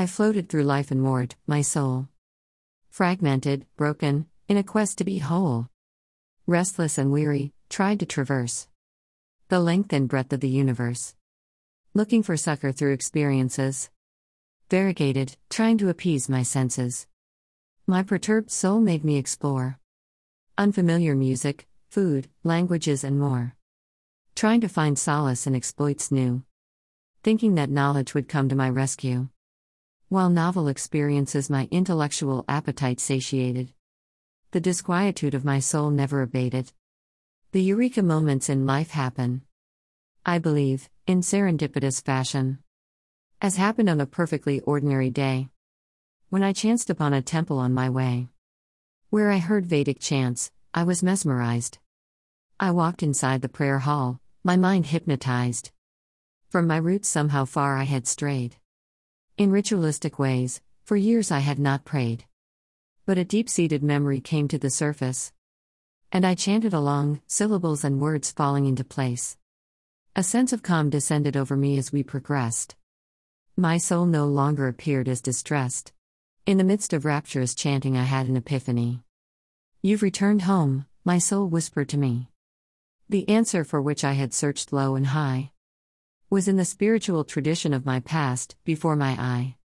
I floated through life and moored, my soul. Fragmented, broken, in a quest to be whole. Restless and weary, tried to traverse the length and breadth of the universe. Looking for succor through experiences. Variegated, trying to appease my senses. My perturbed soul made me explore unfamiliar music, food, languages, and more. Trying to find solace in exploits new. Thinking that knowledge would come to my rescue. While novel experiences my intellectual appetite satiated. The disquietude of my soul never abated. The eureka moments in life happen. I believe, in serendipitous fashion. As happened on a perfectly ordinary day. When I chanced upon a temple on my way. Where I heard Vedic chants, I was mesmerized. I walked inside the prayer hall, my mind hypnotized. From my roots, somehow far I had strayed. In ritualistic ways, for years I had not prayed. But a deep seated memory came to the surface. And I chanted along, syllables and words falling into place. A sense of calm descended over me as we progressed. My soul no longer appeared as distressed. In the midst of rapturous chanting, I had an epiphany. You've returned home, my soul whispered to me. The answer for which I had searched low and high was in the spiritual tradition of my past, before my eye.